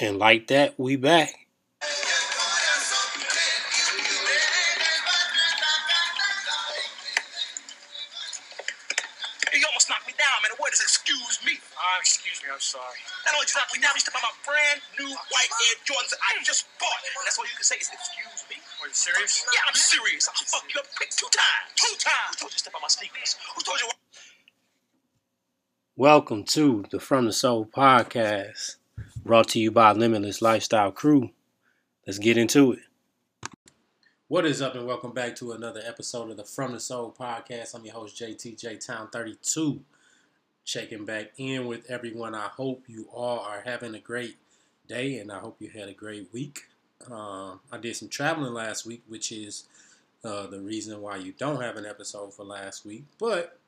And like that, we back. You almost knocked me down, man. The word is excuse me. Uh, excuse me, I'm sorry. Not only just knocked me down, you stepped on my brand new white Air Jordans that I just bought. And that's all you can say is excuse me. Are you serious? Yeah, I'm serious. I'll fuck you up quick two times. Two times. Who told you to step on my sneakers? Who told you? Welcome to the From the Sole podcast, brought to you by Limitless Lifestyle Crew. Let's get into it. What is up, and welcome back to another episode of the From the Sole podcast. I'm your host, JTJ Town 32, checking back in with everyone. I hope you all are having a great day, and I hope you had a great week. Um, I did some traveling last week, which is uh, the reason why you don't have an episode for last week, but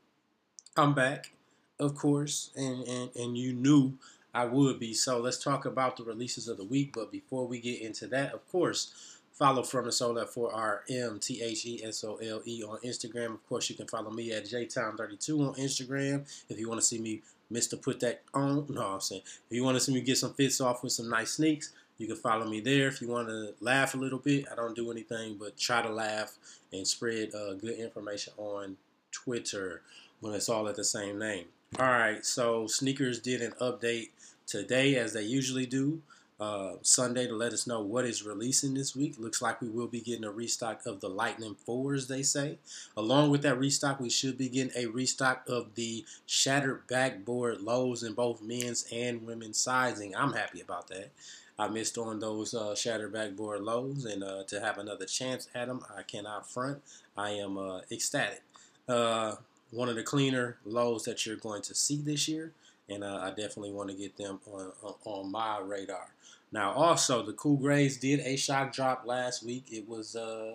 I'm back of course, and, and, and you knew I would be. So let's talk about the releases of the week. But before we get into that, of course, follow From the Sole at 4 T H E S O L E on Instagram. Of course, you can follow me at JTown32 on Instagram if you want to see me Mr. Put That On. No, I'm saying if you want to see me get some fits off with some nice sneaks, you can follow me there. If you want to laugh a little bit, I don't do anything but try to laugh and spread uh, good information on Twitter when it's all at the same name. All right, so sneakers did an update today, as they usually do. Uh, Sunday to let us know what is releasing this week. Looks like we will be getting a restock of the Lightning 4s, they say. Along with that restock, we should be getting a restock of the shattered backboard lows in both men's and women's sizing. I'm happy about that. I missed on those uh, shattered backboard lows, and uh, to have another chance at them, I cannot front. I am uh, ecstatic. Uh, one of the cleaner lows that you're going to see this year, and uh, I definitely want to get them on, on, my radar. Now, also, the Cool Grays did a shock drop last week. It was uh,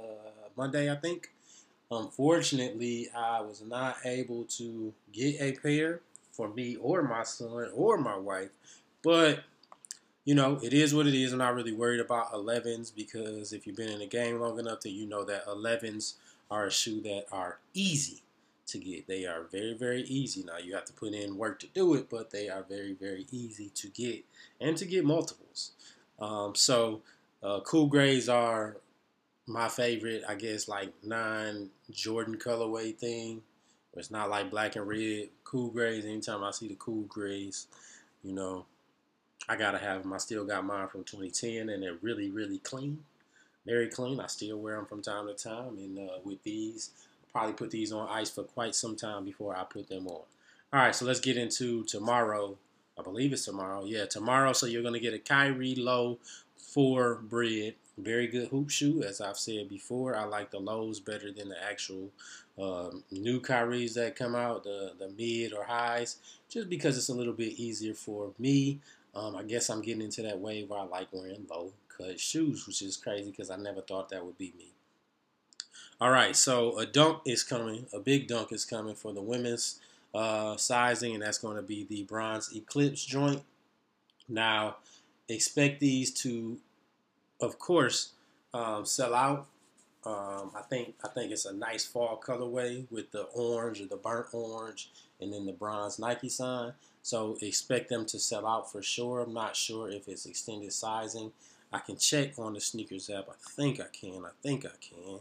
Monday, I think. Unfortunately, I was not able to get a pair for me or my son or my wife, but you know, it is what it is. I'm not really worried about 11s because if you've been in the game long enough, then you know that 11s are a shoe that are easy to get. They are very, very easy. Now you have to put in work to do it, but they are very, very easy to get and to get multiples. Um, so uh, cool grays are my favorite. I guess like nine Jordan colorway thing. It's not like black and red. Cool grays. Anytime I see the cool grays, you know, I gotta have them. I still got mine from 2010, and they're really, really clean. Very clean. I still wear them from time to time, and uh, with these, probably put these on ice for quite some time before I put them on. All right, so let's get into tomorrow. I believe it's tomorrow. Yeah, tomorrow. So you're going to get a Kyrie Low 4 bread. Very good hoop shoe, as I've said before. I like the lows better than the actual um, new Kyries that come out, the, the mid or highs, just because it's a little bit easier for me. Um, I guess I'm getting into that wave where I like wearing low cut shoes, which is crazy because I never thought that would be me. All right, so a dunk is coming. A big dunk is coming for the women's uh, sizing, and that's going to be the bronze eclipse joint. Now, expect these to, of course, um, sell out. Um, I think I think it's a nice fall colorway with the orange or the burnt orange, and then the bronze Nike sign. So expect them to sell out for sure. I'm not sure if it's extended sizing. I can check on the sneakers app. I think I can. I think I can.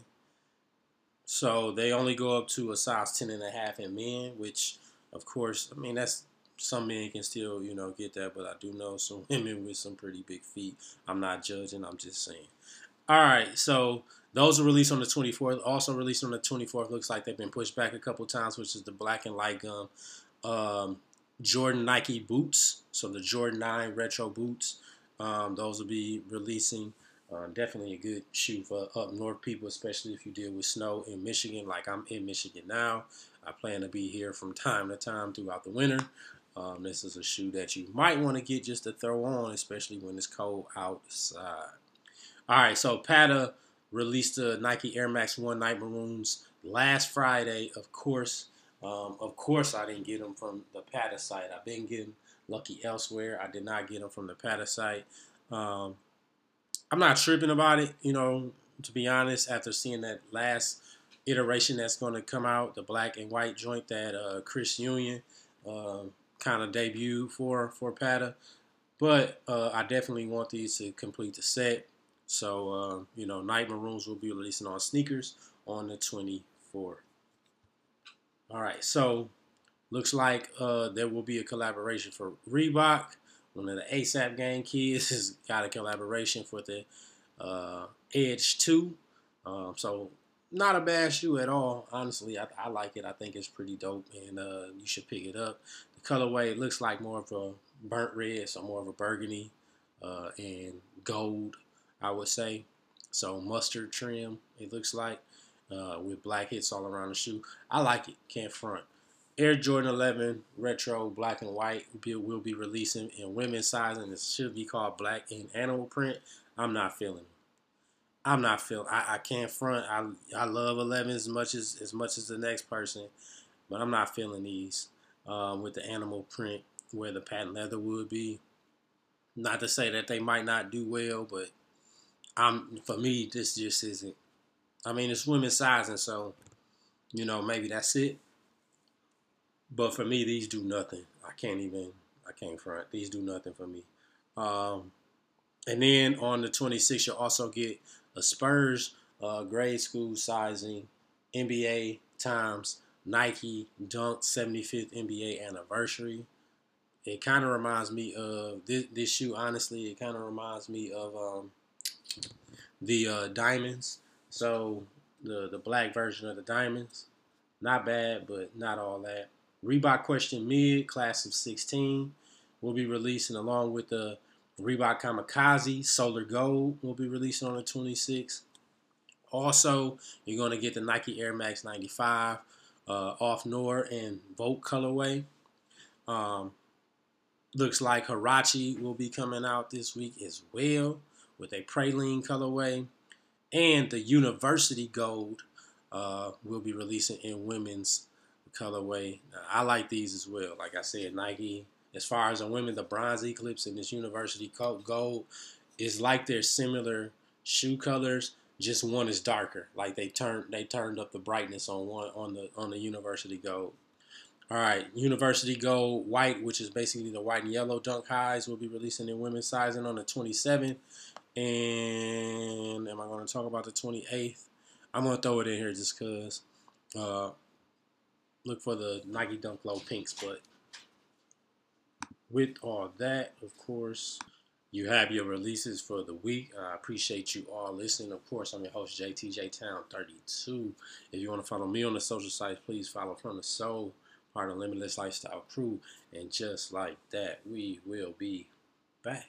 So they only go up to a size 10 and a half in men, which of course, I mean, that's some men can still, you know, get that, but I do know some women with some pretty big feet. I'm not judging, I'm just saying. All right, so those are released on the 24th. Also released on the 24th. Looks like they've been pushed back a couple times, which is the black and light gum um, Jordan Nike boots. So the Jordan 9 retro boots. Um, those will be releasing uh, definitely a good shoe for up north people, especially if you deal with snow in Michigan, like I'm in Michigan now. I plan to be here from time to time throughout the winter. Um, this is a shoe that you might want to get just to throw on, especially when it's cold outside. All right, so Patta released the Nike Air Max One Night Maroons last Friday. Of course, um, of course, I didn't get them from the Patta site. I've been getting lucky elsewhere. I did not get them from the Patta site. Um, I'm not tripping about it, you know, to be honest, after seeing that last iteration that's going to come out, the black and white joint that uh, Chris Union uh, kind of debuted for for Patta. But uh, I definitely want these to complete the set. So, uh, you know, Night Maroons will be releasing on sneakers on the 24th. All right, so looks like uh, there will be a collaboration for Reebok. One of the ASAP Gang kids has got a collaboration for the uh, Edge 2. Um, so, not a bad shoe at all. Honestly, I, I, like it. I think it's pretty dope, and uh, you should pick it up. The colorway looks like more of a burnt red, so more of a burgundy uh, and gold, I would say. So mustard trim, it looks like, uh, with black hits all around the shoe. I like it. Can't front. Air Jordan 11 Retro Black and White will be releasing in women's size, and it should be called Black and Animal Print. I'm not feeling it. I'm not feeling. I, I can't front. I I love 11 as much as as much as the next person, but I'm not feeling these um, with the animal print where the patent leather would be. Not to say that they might not do well, but I'm for me this just isn't. I mean, it's women's sizing, so you know maybe that's it. But for me, these do nothing. I can't even. I can't front. These do nothing for me. Um, and then on the 26th, you'll also get a Spurs uh, grade school sizing NBA times Nike Dunk 75th NBA anniversary. It kind of reminds me of this, this shoe. Honestly, it kind of reminds me of um, the uh, diamonds. So the the black version of the diamonds, not bad, but not all that. Reebok Question Mid class of 16 will be releasing along with the Reebok Kamikaze Solar Gold will be releasing on the 26th. Also, you're going to get the Nike Air Max 95 uh, off Noir and Volt colorway. Um, Looks like Huarache will be coming out this week as well with a praline colorway. And the University Gold uh, will be releasing in women's colorway. I like these as well. Like I said, Nike, as far as the women, the Bronze Eclipse and this University Gold is like they're similar shoe colors. Just one is darker. Like they turned they turned up the brightness on one on the on the University Gold. All right, University Gold White, which is basically the white and yellow dunk highs, will be releasing in women's sizing on the 27th. And am I going to talk about the 28th? I'm going to throw it in here just because. Uh, look for the Nike Dunk Low Pinks. But with all that, of course, you have your releases for the week. I appreciate you all listening. Of course, I'm your host, JTJ Town 32. If you want to follow me on the social sites, please follow From the Sole part of Limitless Lifestyle Crew. And just like that, we will be back.